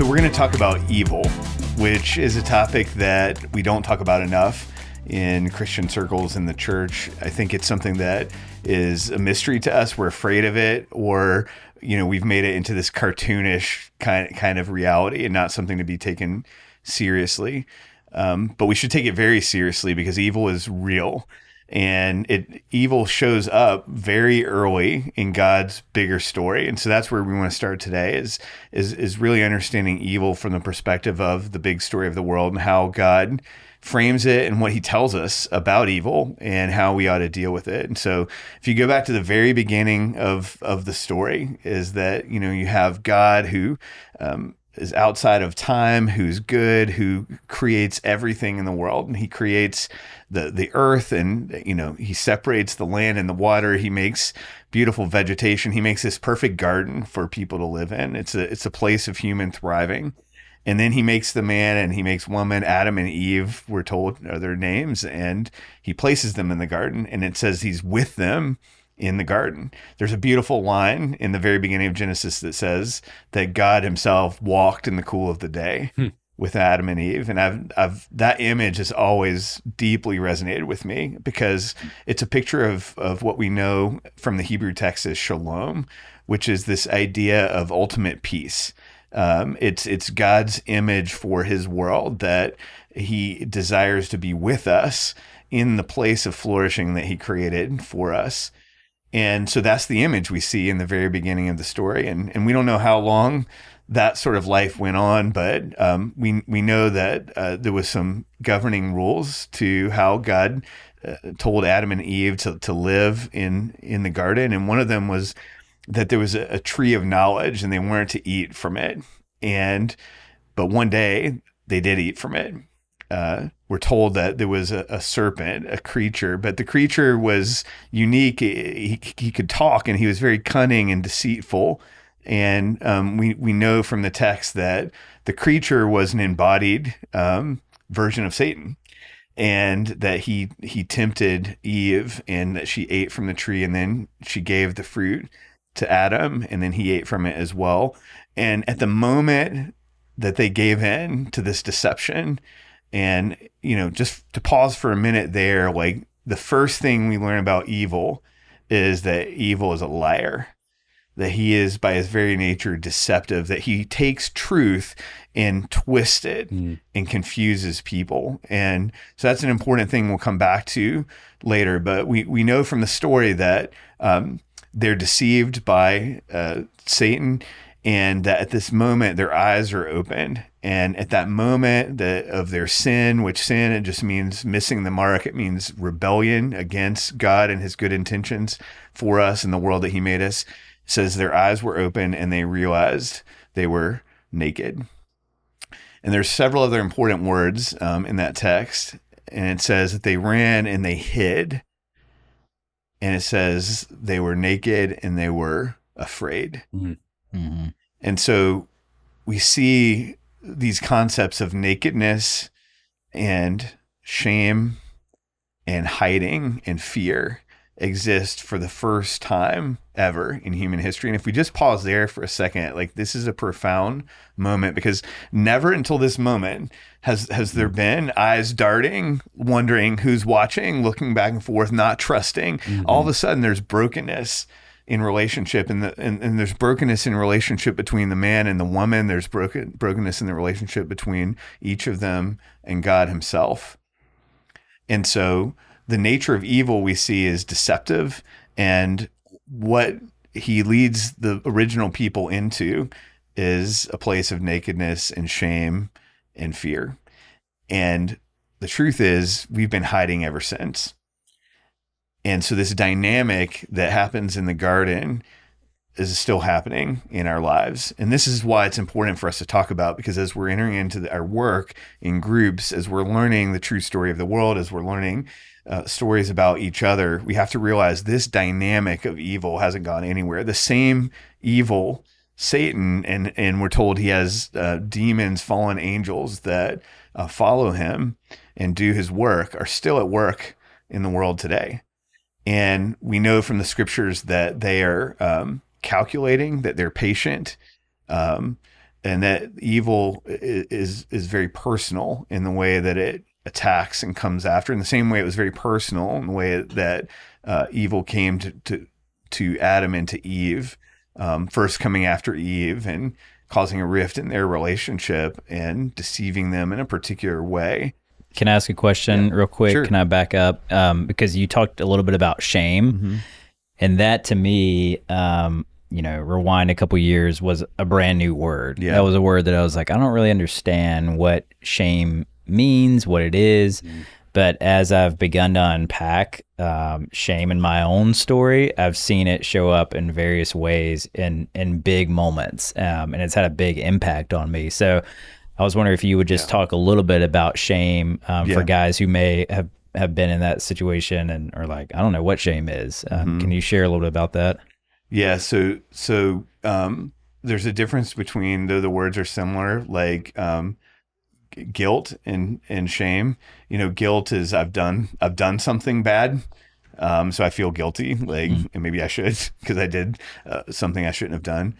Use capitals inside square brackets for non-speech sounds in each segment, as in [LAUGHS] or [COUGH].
So, we're going to talk about evil, which is a topic that we don't talk about enough in Christian circles in the church. I think it's something that is a mystery to us. We're afraid of it, or you know, we've made it into this cartoonish kind kind of reality and not something to be taken seriously. Um, but we should take it very seriously because evil is real and it evil shows up very early in God's bigger story. And so that's where we want to start today is is is really understanding evil from the perspective of the big story of the world and how God frames it and what he tells us about evil and how we ought to deal with it. And so if you go back to the very beginning of of the story is that, you know, you have God who um, is outside of time, who's good, who creates everything in the world, and he creates the the earth, and you know he separates the land and the water. He makes beautiful vegetation. He makes this perfect garden for people to live in. It's a it's a place of human thriving. And then he makes the man and he makes woman, Adam and Eve, we're told are their names, and he places them in the garden. And it says he's with them in the garden. There's a beautiful line in the very beginning of Genesis that says that God himself walked in the cool of the day. Hmm. With Adam and Eve, and I've, I've that image has always deeply resonated with me because it's a picture of of what we know from the Hebrew text as shalom, which is this idea of ultimate peace. Um, it's it's God's image for His world that He desires to be with us in the place of flourishing that He created for us. And so that's the image we see in the very beginning of the story. And, and we don't know how long that sort of life went on, but um, we, we know that uh, there was some governing rules to how God uh, told Adam and Eve to, to live in, in the garden. And one of them was that there was a, a tree of knowledge and they weren't to eat from it. And, but one day they did eat from it uh, we're told that there was a, a, serpent, a creature, but the creature was unique. He, he could talk and he was very cunning and deceitful. And um, we, we know from the text that the creature was an embodied um, version of Satan and that he he tempted Eve and that she ate from the tree and then she gave the fruit to Adam and then he ate from it as well. And at the moment that they gave in to this deception, and, you know, just to pause for a minute there, like the first thing we learn about evil is that evil is a liar, that he is by his very nature deceptive, that he takes truth and twists it mm. and confuses people. And so that's an important thing we'll come back to later. But we, we know from the story that um, they're deceived by uh, Satan and at this moment their eyes are opened. And at that moment that of their sin which sin it just means missing the mark. It means rebellion against god and his good intentions for us and the world that he made us. It says their eyes were open and they realized they were naked. And there's several other important words um, in that text. And it says that they ran and they hid. And it says they were naked and they were afraid. Mm-hmm. Mm-hmm. And so we see these concepts of nakedness and shame and hiding and fear exist for the first time ever in human history. And if we just pause there for a second, like this is a profound moment because never until this moment has has there been eyes darting, wondering who's watching, looking back and forth, not trusting. Mm-hmm. All of a sudden there's brokenness in relationship and, the, and, and there's brokenness in relationship between the man and the woman. There's broken brokenness in the relationship between each of them and god himself. And so the nature of evil we see is deceptive and what he leads the original people into is a place of nakedness and shame and fear. And the truth is we've been hiding ever since and so this dynamic that happens in the garden is still happening in our lives. And this is why it's important for us to talk about because as we're entering into the, our work in groups, as we're learning the true story of the world, as we're learning uh, stories about each other, we have to realize this dynamic of evil hasn't gone anywhere. The same evil, Satan, and, and we're told he has uh, demons, fallen angels that uh, follow him and do his work, are still at work in the world today. And we know from the scriptures that they are um, calculating, that they're patient, um, and that evil is is very personal in the way that it attacks and comes after. In the same way, it was very personal in the way that uh, evil came to, to to Adam and to Eve, um, first coming after Eve and causing a rift in their relationship and deceiving them in a particular way. Can I ask a question yeah. real quick? Sure. Can I back up? Um, because you talked a little bit about shame, mm-hmm. and that to me, um, you know, rewind a couple years was a brand new word. Yeah. That was a word that I was like, I don't really understand what shame means, what it is. Mm-hmm. But as I've begun to unpack um, shame in my own story, I've seen it show up in various ways in in big moments, um, and it's had a big impact on me. So I was wondering if you would just yeah. talk a little bit about shame um, yeah. for guys who may have have been in that situation and are like, I don't know what shame is. Um, mm-hmm. Can you share a little bit about that? Yeah. So so um, there's a difference between though the words are similar, like um, guilt and and shame. You know, guilt is I've done I've done something bad. Um, so I feel guilty, like, mm. and maybe I should [LAUGHS] because I did uh, something I shouldn't have done.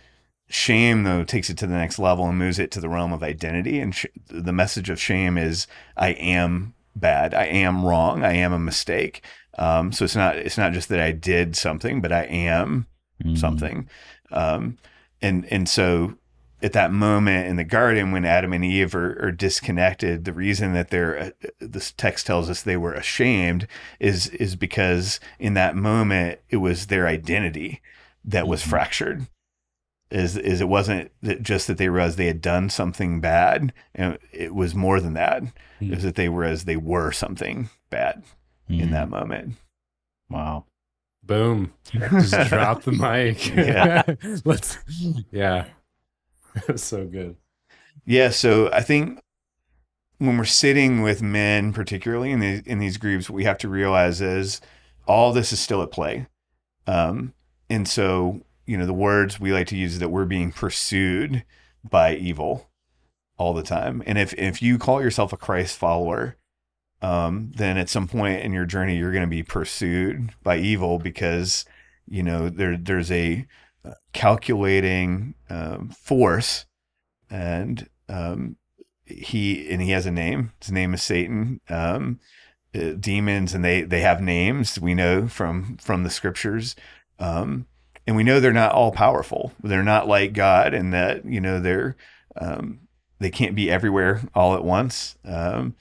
Shame, though, takes it to the next level and moves it to the realm of identity. And sh- the message of shame is, I am bad. I am wrong. I am a mistake. Um, so it's not it's not just that I did something, but I am mm. something. Um, and and so at that moment in the garden when Adam and Eve are, are disconnected, the reason that they're uh, this text tells us they were ashamed is is because in that moment it was their identity that was mm-hmm. fractured. Is is it wasn't that just that they realized they had done something bad, and it was more than that. Mm-hmm. It was that they were as they were something bad mm-hmm. in that moment. Wow. Boom. [LAUGHS] Just drop the mic. Yeah. [LAUGHS] Let's yeah. [LAUGHS] so good. Yeah, so I think when we're sitting with men, particularly in these in these groups, what we have to realize is all this is still at play. Um, and so, you know, the words we like to use that we're being pursued by evil all the time. And if if you call yourself a Christ follower, um, then at some point in your journey you're going to be pursued by evil because you know there there's a calculating um, force, and um, he and he has a name. His name is Satan. Um, uh, demons, and they they have names. We know from from the scriptures, um, and we know they're not all powerful. They're not like God, and that you know they're um, they can't be everywhere all at once. Um,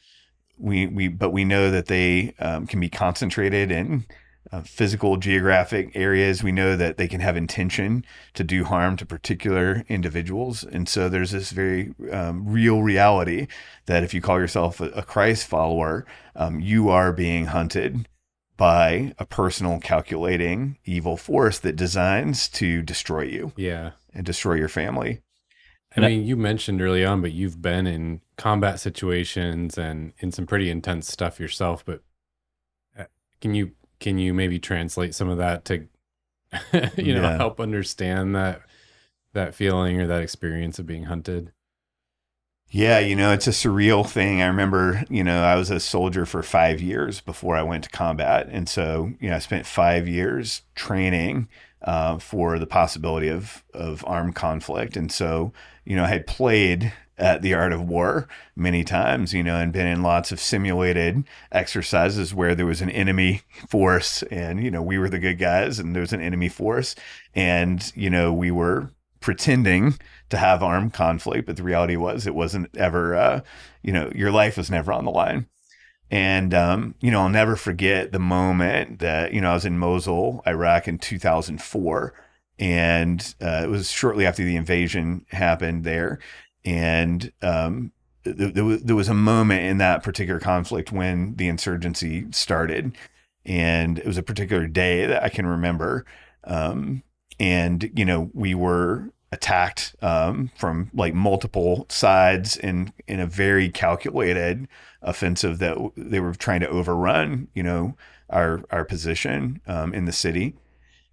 we we but we know that they can be concentrated in uh, physical geographic areas we know that they can have intention to do harm to particular individuals and so there's this very um, real reality that if you call yourself a, a christ follower um, you are being hunted by a personal calculating evil force that designs to destroy you yeah and destroy your family I mean, you mentioned early on, but you've been in combat situations and in some pretty intense stuff yourself. But uh, can you can you maybe translate some of that to [LAUGHS] you know yeah. help understand that that feeling or that experience of being hunted yeah you know it's a surreal thing. I remember you know i was a soldier for five years before i went to combat. And so you know i spent five years training uh, for the possibility of of armed conflict. And so you know i had played at the art of war many times, you know, and been in lots of simulated exercises where there was an enemy force and, you know, we were the good guys and there was an enemy force. And, you know, we were pretending to have armed conflict, but the reality was it wasn't ever, uh, you know, your life was never on the line. And, um, you know, I'll never forget the moment that, you know, I was in Mosul, Iraq in 2004. And uh, it was shortly after the invasion happened there and um, there, was, there was a moment in that particular conflict when the insurgency started, and it was a particular day that I can remember. Um, and you know, we were attacked um, from like multiple sides in in a very calculated offensive that they were trying to overrun. You know, our our position um, in the city,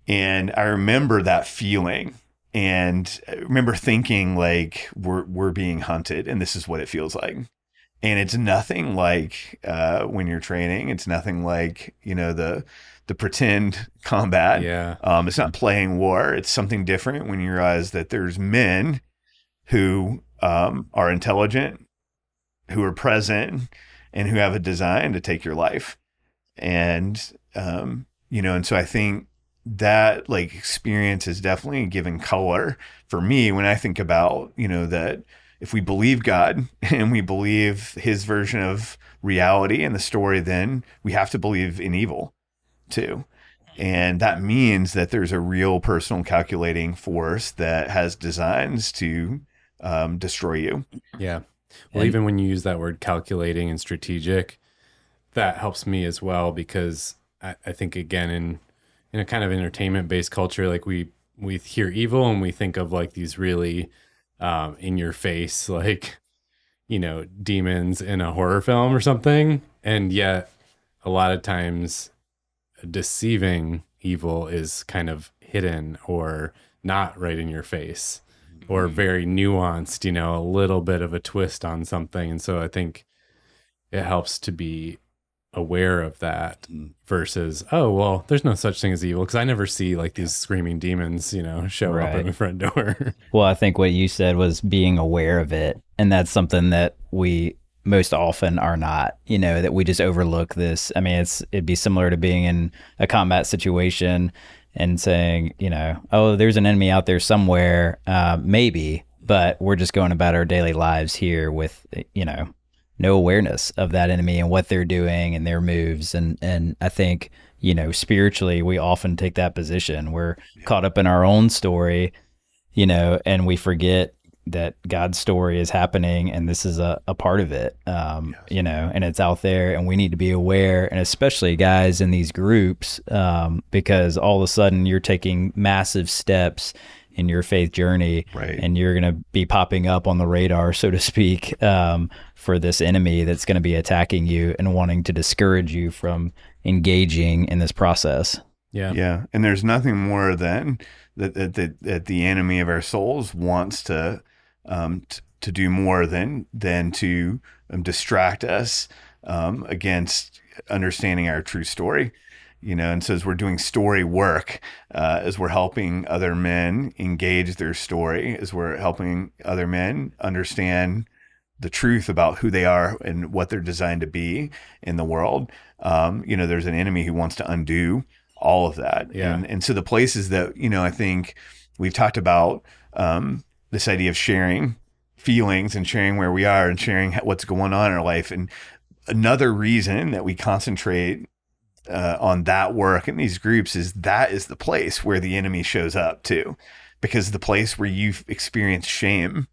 and I remember that feeling and I remember thinking like we're we're being hunted and this is what it feels like and it's nothing like uh, when you're training it's nothing like you know the the pretend [LAUGHS] combat. Yeah. Um, it's not playing war. It's something different when you realize that there's men who um, are intelligent, who are present, and who have a design to take your life. And, um, you know, and so I think that like experience is definitely given color for me when I think about, you know, that if we believe God [LAUGHS] and we believe his version of reality and the story, then we have to believe in evil too. And that means that there's a real personal calculating force that has designs to um, destroy you. Yeah. Well, and, even when you use that word calculating and strategic, that helps me as well because I, I think again in in a kind of entertainment based culture, like we we hear evil and we think of like these really um, in your face, [LAUGHS] like you know, demons in a horror film or something, and yet a lot of times deceiving evil is kind of hidden or not right in your face or mm-hmm. very nuanced, you know, a little bit of a twist on something. And so I think it helps to be aware of that mm. versus, oh, well, there's no such thing as evil. Cause I never see like these screaming demons, you know, show right. up at my front door. well, I think what you said was being aware of it. And that's something that we most often are not, you know, that we just overlook this. I mean, it's it'd be similar to being in a combat situation and saying, you know, oh, there's an enemy out there somewhere, uh, maybe, but we're just going about our daily lives here with, you know, no awareness of that enemy and what they're doing and their moves. And and I think, you know, spiritually, we often take that position. We're caught up in our own story, you know, and we forget that God's story is happening and this is a, a part of it, um, yes. you know, and it's out there and we need to be aware. And especially guys in these groups, um, because all of a sudden you're taking massive steps in your faith journey right. and you're going to be popping up on the radar, so to speak, um, for this enemy that's going to be attacking you and wanting to discourage you from engaging in this process. Yeah. Yeah. And there's nothing more than that, that, that, that the enemy of our souls wants to um, t- to do more than than to um, distract us um, against understanding our true story. You know, and so as we're doing story work, uh, as we're helping other men engage their story, as we're helping other men understand the truth about who they are and what they're designed to be in the world, um, you know, there's an enemy who wants to undo all of that. Yeah. And, and so the places that, you know, I think we've talked about um, this idea of sharing feelings and sharing where we are and sharing what's going on in our life. And another reason that we concentrate uh, on that work in these groups is that is the place where the enemy shows up too, because the place where you've experienced shame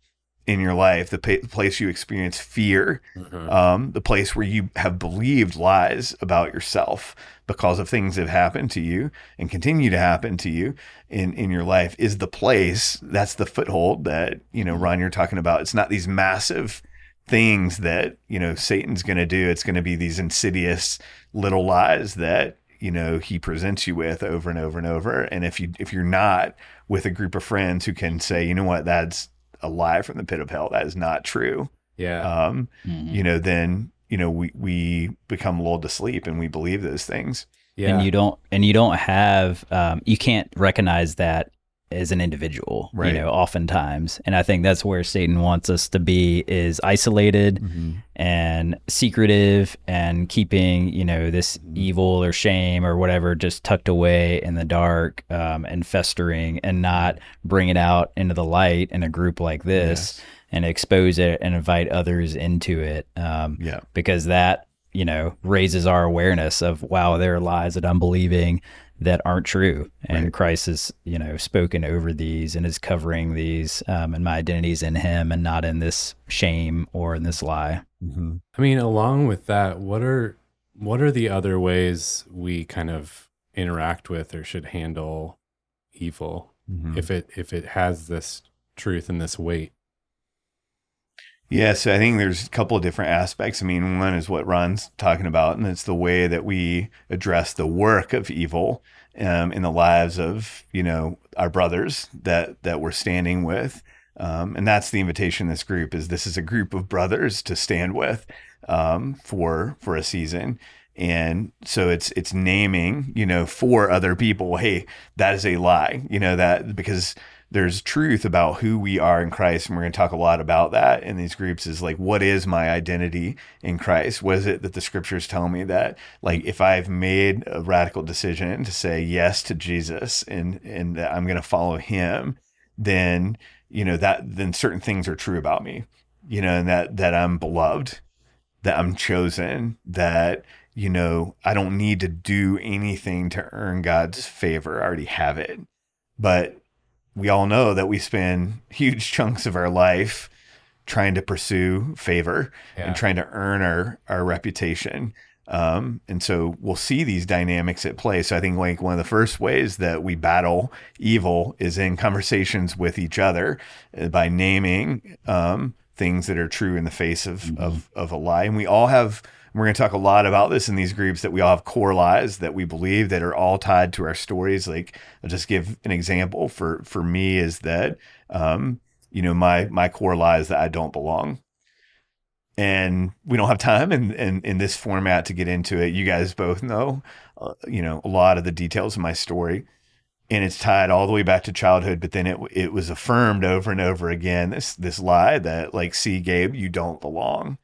in your life, the, pa- the place you experience fear, mm-hmm. um, the place where you have believed lies about yourself because of things that have happened to you and continue to happen to you in, in your life is the place. That's the foothold that, you know, Ron, you're talking about. It's not these massive things that, you know, Satan's going to do. It's going to be these insidious little lies that, you know, he presents you with over and over and over. And if you, if you're not with a group of friends who can say, you know what, that's, a lie from the pit of hell. That is not true. Yeah. Um, mm-hmm. you know, then, you know, we, we become lulled to sleep and we believe those things. Yeah. And you don't, and you don't have, um, you can't recognize that as an individual, right. you know, oftentimes. And I think that's where Satan wants us to be is isolated mm-hmm. and secretive and keeping, you know, this evil or shame or whatever just tucked away in the dark um, and festering and not bring it out into the light in a group like this yes. and expose it and invite others into it. Um, yeah. Because that, you know, raises our awareness of, wow, there are lies that I'm believing that aren't true. And right. Christ has, you know, spoken over these and is covering these, um, and my identity is in Him and not in this shame or in this lie. Mm-hmm. I mean, along with that, what are what are the other ways we kind of interact with or should handle evil mm-hmm. if it if it has this truth and this weight? Yeah, so I think there's a couple of different aspects. I mean, one is what Ron's talking about, and it's the way that we address the work of evil um, in the lives of you know our brothers that that we're standing with, um, and that's the invitation. This group is this is a group of brothers to stand with um, for for a season, and so it's it's naming you know for other people, hey, that is a lie, you know that because there's truth about who we are in Christ. And we're going to talk a lot about that in these groups is like, what is my identity in Christ? What is it that the scriptures tell me that, like, if I've made a radical decision to say yes to Jesus and, and that I'm going to follow him, then, you know, that, then certain things are true about me, you know, and that, that I'm beloved, that I'm chosen, that, you know, I don't need to do anything to earn God's favor. I already have it. But we all know that we spend huge [LAUGHS] chunks of our life trying to pursue favor yeah. and trying to earn our our reputation. Um, and so we'll see these dynamics at play. So I think like one of the first ways that we battle evil is in conversations with each other uh, by naming um, things that are true in the face of, mm-hmm. of of a lie. And we all have we're going to talk a lot about this in these groups that we all have core lies that we believe that are all tied to our stories. Like I'll just give an example for for me is that um, you know my my core lie is that I don't belong. And we don't have time in, in, in this format to get into it. You guys both know, uh, you know, a lot of the details of my story and it's tied all the way back to childhood but then it it was affirmed over and over again this this lie that like see Gabe you don't belong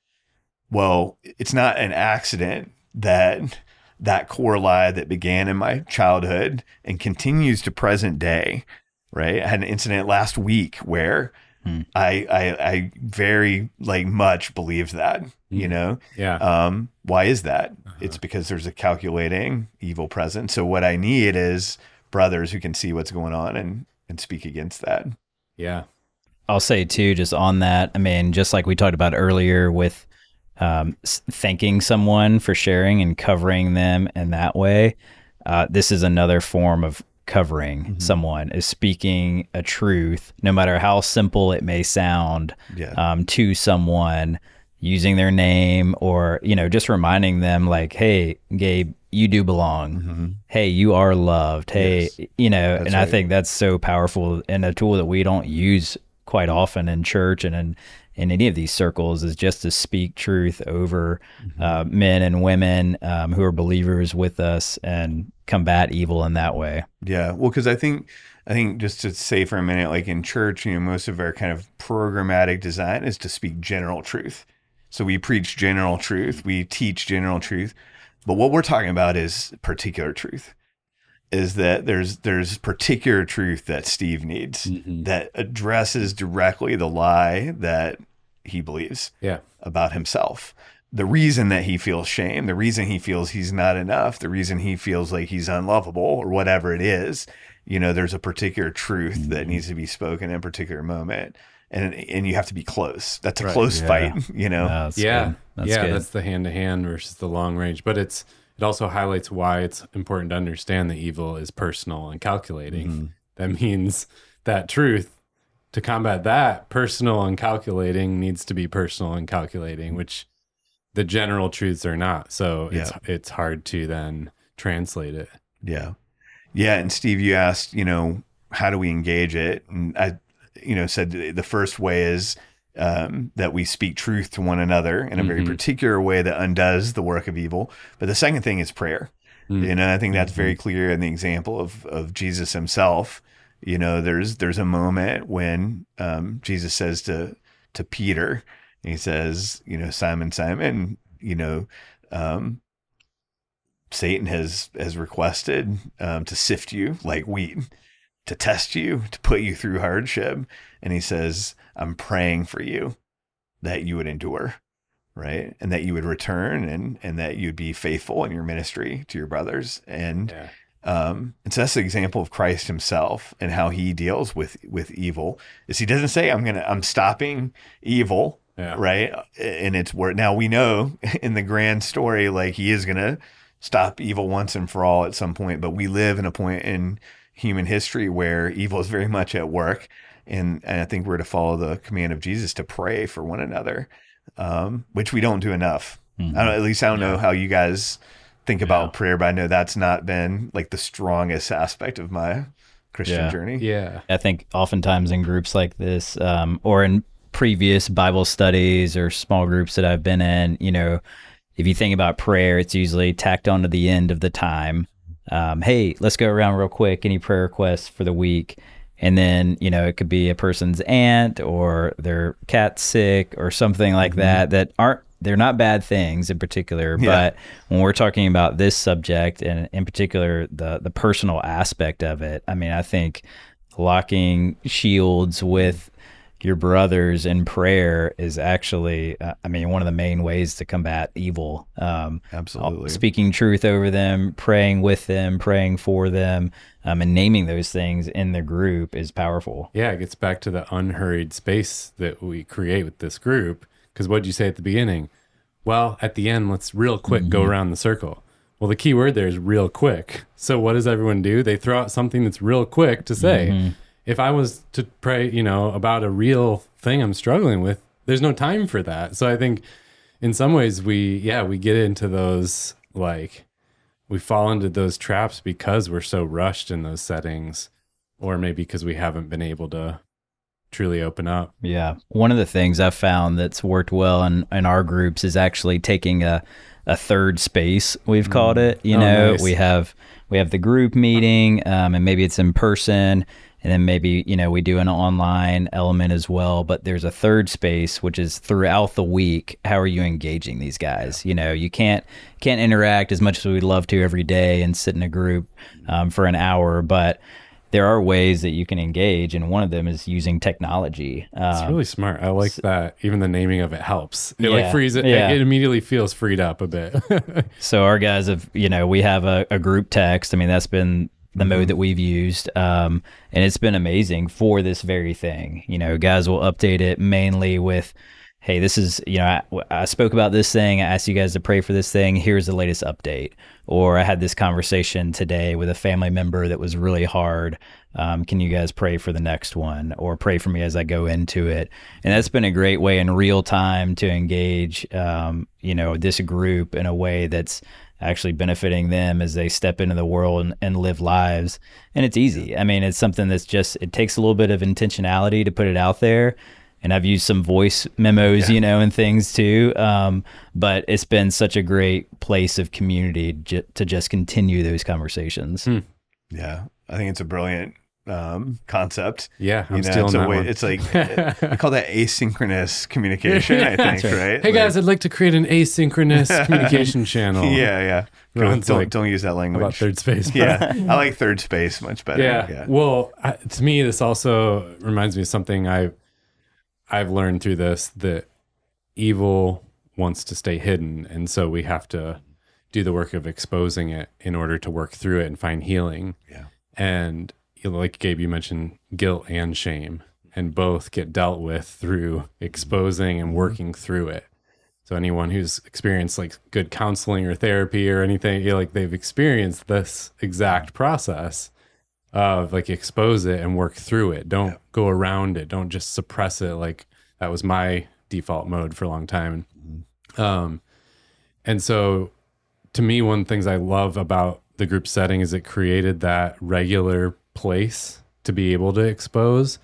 well, it's not an accident that that core lie that began in my childhood and continues to present day, right? I had an incident last week where hmm. I, I, I very like much believed that, you hmm. know? Yeah. Um, why is that? Uh-huh. It's because there's a calculating evil present. So what I need is brothers who can see what's going on and, and speak against that. Yeah. I'll say too, just on that. I mean, just like we talked about earlier with um, thanking someone for sharing and covering them in that way. Uh, this is another form of covering mm-hmm. someone is speaking a truth, no matter how simple it may sound, yeah. um, to someone using their name or you know just reminding them like, "Hey, Gabe, you do belong. Mm-hmm. Hey, you are loved. Hey, yes. you know." That's and right. I think that's so powerful and a tool that we don't use quite often in church and in in any of these circles is just to speak truth over mm-hmm. uh, men and women um, who are believers with us and combat evil in that way. Yeah, well, because I think I think just to say for a minute, like in church, you know, most of our kind of programmatic design is to speak general truth. So we preach general truth, we teach general truth, but what we're talking about is particular truth is that there's there's particular truth that Steve needs mm-hmm. that addresses directly the lie that he believes yeah. about himself. The reason that he feels shame, the reason he feels he's not enough, the reason he feels like he's unlovable or whatever it is, you know, there's a particular truth mm-hmm. that needs to be spoken in a particular moment. And and you have to be close. That's a right. close yeah. fight, [LAUGHS] you know. No, yeah. That's yeah, good. that's the hand to hand versus the long range. But it's it also highlights why it's important to understand that evil is personal and calculating. Mm-hmm. That means that truth to combat that, personal and calculating needs to be personal and calculating, which the general truths are not. So yeah. it's it's hard to then translate it. Yeah. Yeah. And Steve, you asked, you know, how do we engage it? And I, you know, said the first way is um, that we speak truth to one another in a very mm-hmm. particular way that undoes the work of evil. But the second thing is prayer. Mm-hmm. You know, I think that's very mm-hmm. clear in the example of of Jesus himself you know, there's there's a moment when um, Jesus says to to Peter, he says, you know, Simon, Simon, you know, um, Satan has has requested um, to sift you like wheat, to test you, to put you through hardship, and he says, "I'm praying for you that you would endure." right and that you would return and and that you'd be faithful in your ministry to your brothers and yeah. Um, and so that's the example of Christ himself and how he deals with with evil. Is he doesn't say I'm gonna I'm stopping evil, yeah. right? And it's where now we know [LAUGHS] in the grand story like he is gonna stop evil once and for all at some point. But we live in a point in human history where evil is very much at work, and, and I think we're to follow the command of Jesus to pray for one another, um, which we don't do enough. Mm-hmm. I don't, at least I don't yeah. know how you guys think about yeah. prayer, but I know that's not been like the strongest aspect of my Christian yeah. journey. Yeah. I think oftentimes in groups like this, um, or in previous Bible studies or small groups that I've been in, you know, if you think about prayer, it's usually tacked on to the end of the time. Um, hey, let's go around real quick. Any prayer requests for the week? and then you know it could be a person's aunt or their cat's sick or something like mm-hmm. that that aren't they're not bad things in particular yeah. but when we're talking about this subject and in particular the the personal aspect of it i mean i think locking shields with your brothers in prayer is actually, uh, I mean, one of the main ways to combat evil. Um, Absolutely. Speaking truth over them, praying with them, praying for them, um, and naming those things in the group is powerful. Yeah, it gets back to the unhurried space that we create with this group. Because what did you say at the beginning? Well, at the end, let's real quick mm-hmm. go around the circle. Well, the key word there is real quick. So what does everyone do? They throw out something that's real quick to say. Mm-hmm if I was to pray, you know, about a real thing I'm struggling with, there's no time for that. So I think in some ways we, yeah, we get into those like, we fall into those traps because we're so rushed in those settings, or maybe because we haven't been able to truly open up. Yeah. One of the things I've found that's worked well in, in our groups is actually taking a, a third space, we've mm. called it. You oh, know, nice. we have we have the group meeting, um, and maybe it's in person and then maybe you know we do an online element as well but there's a third space which is throughout the week how are you engaging these guys you know you can't can't interact as much as we'd love to every day and sit in a group um, for an hour but there are ways that you can engage and one of them is using technology um, it's really smart i like so, that even the naming of it helps it yeah, like frees it yeah. it immediately feels freed up a bit [LAUGHS] so our guys have you know we have a, a group text i mean that's been the mode mm-hmm. that we've used. Um, and it's been amazing for this very thing. You know, guys will update it mainly with, hey, this is, you know, I, I, spoke about this thing. I asked you guys to pray for this thing. Here's the latest update. Or I had this conversation today with a family member that was really hard. Um, can you guys pray for the next one or pray for me as I go into it? And that's been a great way in real time to engage, um, you know, this group in a way that's actually benefiting them as they step into the world and, and, live lives. And it's easy. I mean, it's something that's just, it takes a little bit of intentionality to put it out there. And I've used some voice memos, yeah. you know, and things too. Um, but it's been such a great place of community j- to just continue those conversations. Hmm. Yeah. I think it's a brilliant um, concept. Yeah, I'm you know, it's, a way, it's like [LAUGHS] I call that asynchronous communication. I [LAUGHS] think, right. right. Hey guys, I'd like to create an asynchronous [LAUGHS] communication channel. Yeah, yeah. Don't, don't, like, don't, use that language. About third space. yeah, I like third space much better. Yeah. yeah. Well, I, to me, this also reminds me of something I I've learned through this that evil wants to stay hidden, and so we have to do the work of exposing it in order to work through it and find healing. Yeah. And like Gabe, you mentioned guilt and shame, and both get dealt with through exposing and mm-hmm. working through it. So anyone who's experienced like good counseling or therapy or anything, you know, like they've experienced this exact process of like expose it and work through it. Don't yeah. go around it. Don't just suppress it. Like that was my default mode for a long time. Mm-hmm. Um, and so to me, one of the things I love about the group setting is it created that regular place to be able to expose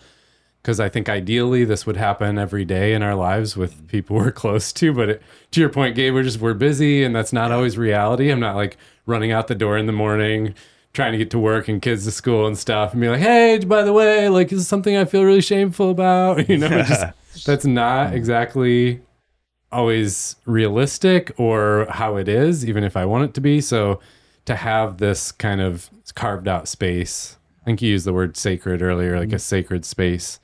because I think ideally this would happen every day in our lives with people we're close to. But it, to your point, Gabe, we're just we're busy, and that's not always reality. I'm not like running out the door in the morning, trying to get to work and kids to school and stuff, and be like, "Hey, by the way, like this is something I feel really shameful about." [LAUGHS] You know, just, that's not exactly always realistic or how it is, even if I want it to be. So to have this kind of carved out space I think you used the word sacred earlier, like mm-hmm. a sacred space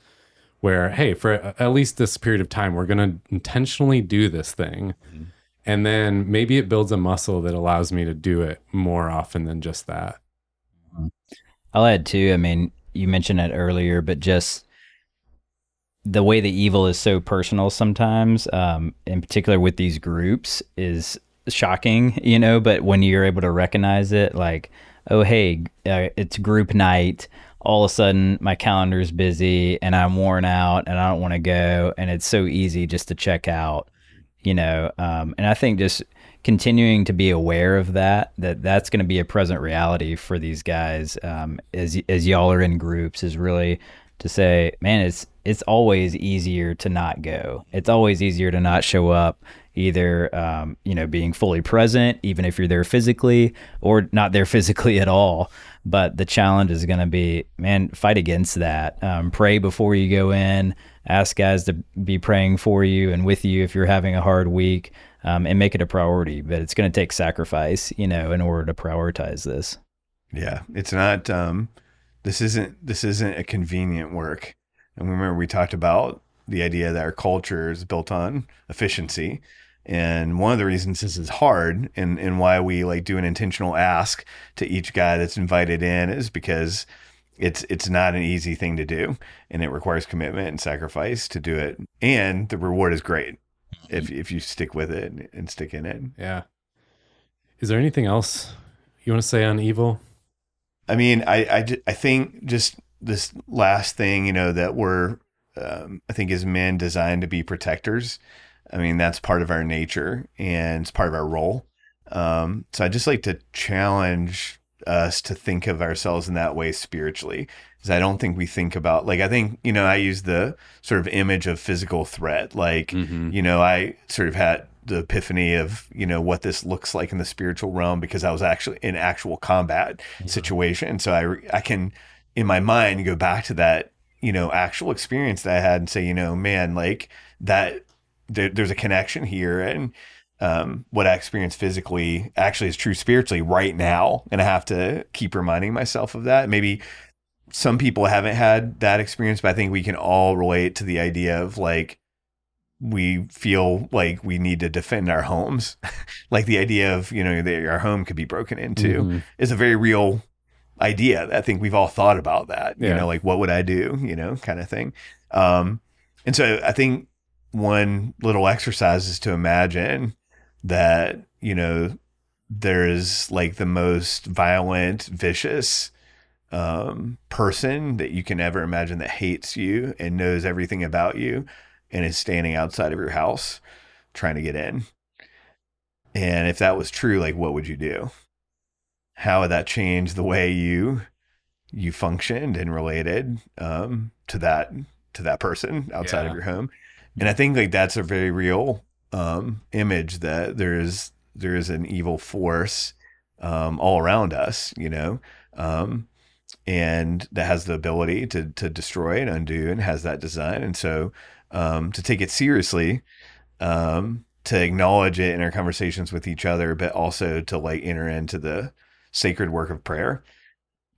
where, hey, for at least this period of time, we're going to intentionally do this thing. Mm-hmm. And then maybe it builds a muscle that allows me to do it more often than just that. I'll add too, I mean, you mentioned it earlier, but just the way the evil is so personal sometimes, um, in particular with these groups, is shocking, you know, but when you're able to recognize it, like, oh hey, uh, it's group night. All of a sudden, my calendar's busy and I'm worn out and I don't want to go. And it's so easy just to check out, you know. Um, and I think just continuing to be aware of that that that's going to be a present reality for these guys um, as as y'all are in groups is really to say man it's it's always easier to not go. It's always easier to not show up either um, you know being fully present even if you're there physically or not there [LAUGHS] physically at all. But the challenge is going to be man fight against that. Um, pray before you go in. Ask guys to be praying for you and with you if you're having a hard week um, and make it a priority but it's going to take sacrifice you know in order to prioritize this. Yeah it's not um, this isn't this isn't a convenient work. And remember we talked about the idea that our culture is built on efficiency. And one of the reasons this is hard and, and why we like do an intentional ask to each guy that's invited in is because it's it's not an easy thing to do and it requires commitment and sacrifice to do it. And the reward is great if if you stick with it and stick in it. Yeah. Is there anything else you want to say on evil? I mean, I I, I think just this last thing, you know, that we're um, I think as men designed to be protectors I mean, that's part of our nature and it's part of our role. Um, so I just like to challenge us to think of ourselves in that way spiritually. Because I don't think we think about like I think you know I use the sort of image of physical threat. Like mm-hmm. you know I sort of had the epiphany of you know what this looks like in the spiritual realm because I was actually in actual combat yeah. situation. So I I can in my mind go back to that you know actual experience that I had and say you know man like that there, there's a connection here and um, what I experience physically actually is true spiritually right now. And I have to keep reminding myself of that. Maybe some people haven't had that experience, but I think we can all relate to the idea of like, we feel like we need to defend our homes. [LAUGHS] like the idea of, you know, that our home could be broken into mm-hmm. is a very real idea. I think we've all thought about that, yeah. you know, like what would I do, you know, kind of thing. Um, and so I think one little exercise is to imagine that, you know, there's like the most violent, vicious um, person that you can ever imagine that hates you and knows everything about you and is standing outside of your house trying to get in. And if that was true, like what would you do? How would that change the way you you functioned and related um, to that to that person outside yeah. of your home? and I think like that's a very real um, image that there is there is an evil force um, all around us, you know, um, and that has the ability to to destroy and undo, and has that design, and so um, to take it seriously, um, to acknowledge it in our conversations with each other, but also to like enter into the sacred work of prayer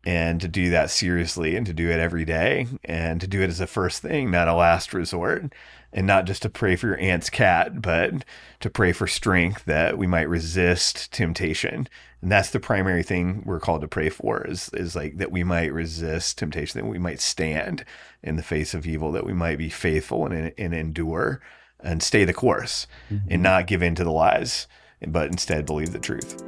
and to do that seriously and to do it every day and to do it as a first thing, not a last resort and not just to pray for your aunt's cat, but to pray for strength that we might resist temptation. And that's the primary thing we're called to pray for is, is like that we might resist temptation, that we might stand in the face of evil, that we might be faithful and, and endure and stay the course mm-hmm. and not give in to the lies, but instead believe the truth.